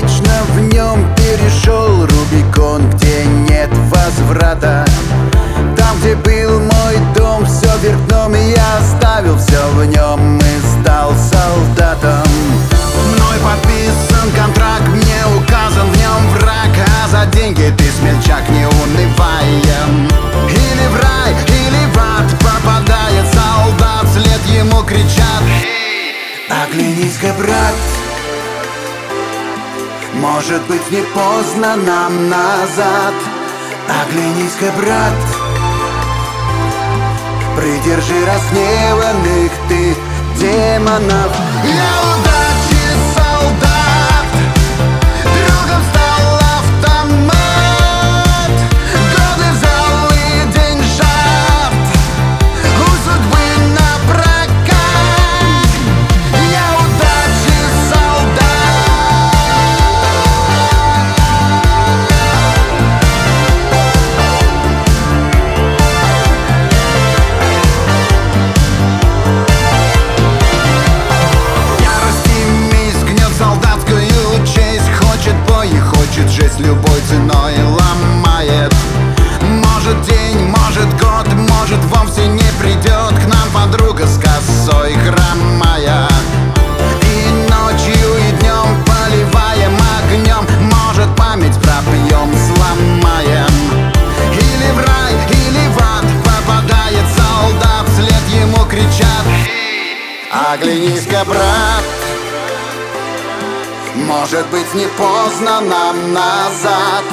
вечно в нем перешел Рубикон, где нет возврата. Там, где был мой дом, все вверх дном И я оставил все в нем и стал солдатом. Мной подписан контракт, мне указан в нем враг А за деньги ты, смельчак, не унываем. Или в рай, или в ад попадает солдат Вслед ему кричат. Оглянись-ка, брат, может быть не поздно нам назад? Оглянись-ка, брат. Придержи разгневанных ты демонов. Я удачи ценой ломает. Может день, может год, может вовсе не придет К нам подруга с косой хромая. И ночью, и днем поливаем огнем Может память пропьем, сломаем. Или в рай, или в ад попадает солдат Вслед ему кричат. Оглянись-ка, брат Может быть не поздно нам назад?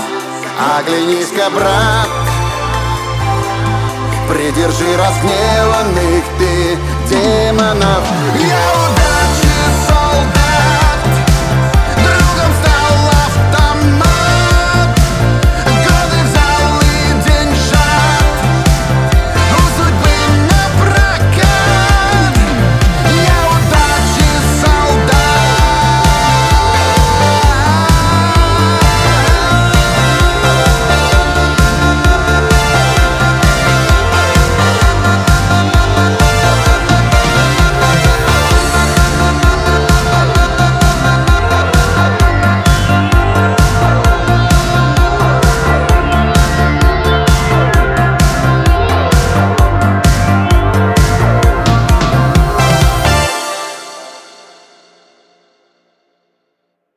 Оглянись-ка, брат. Придержи разгневанных ты демонов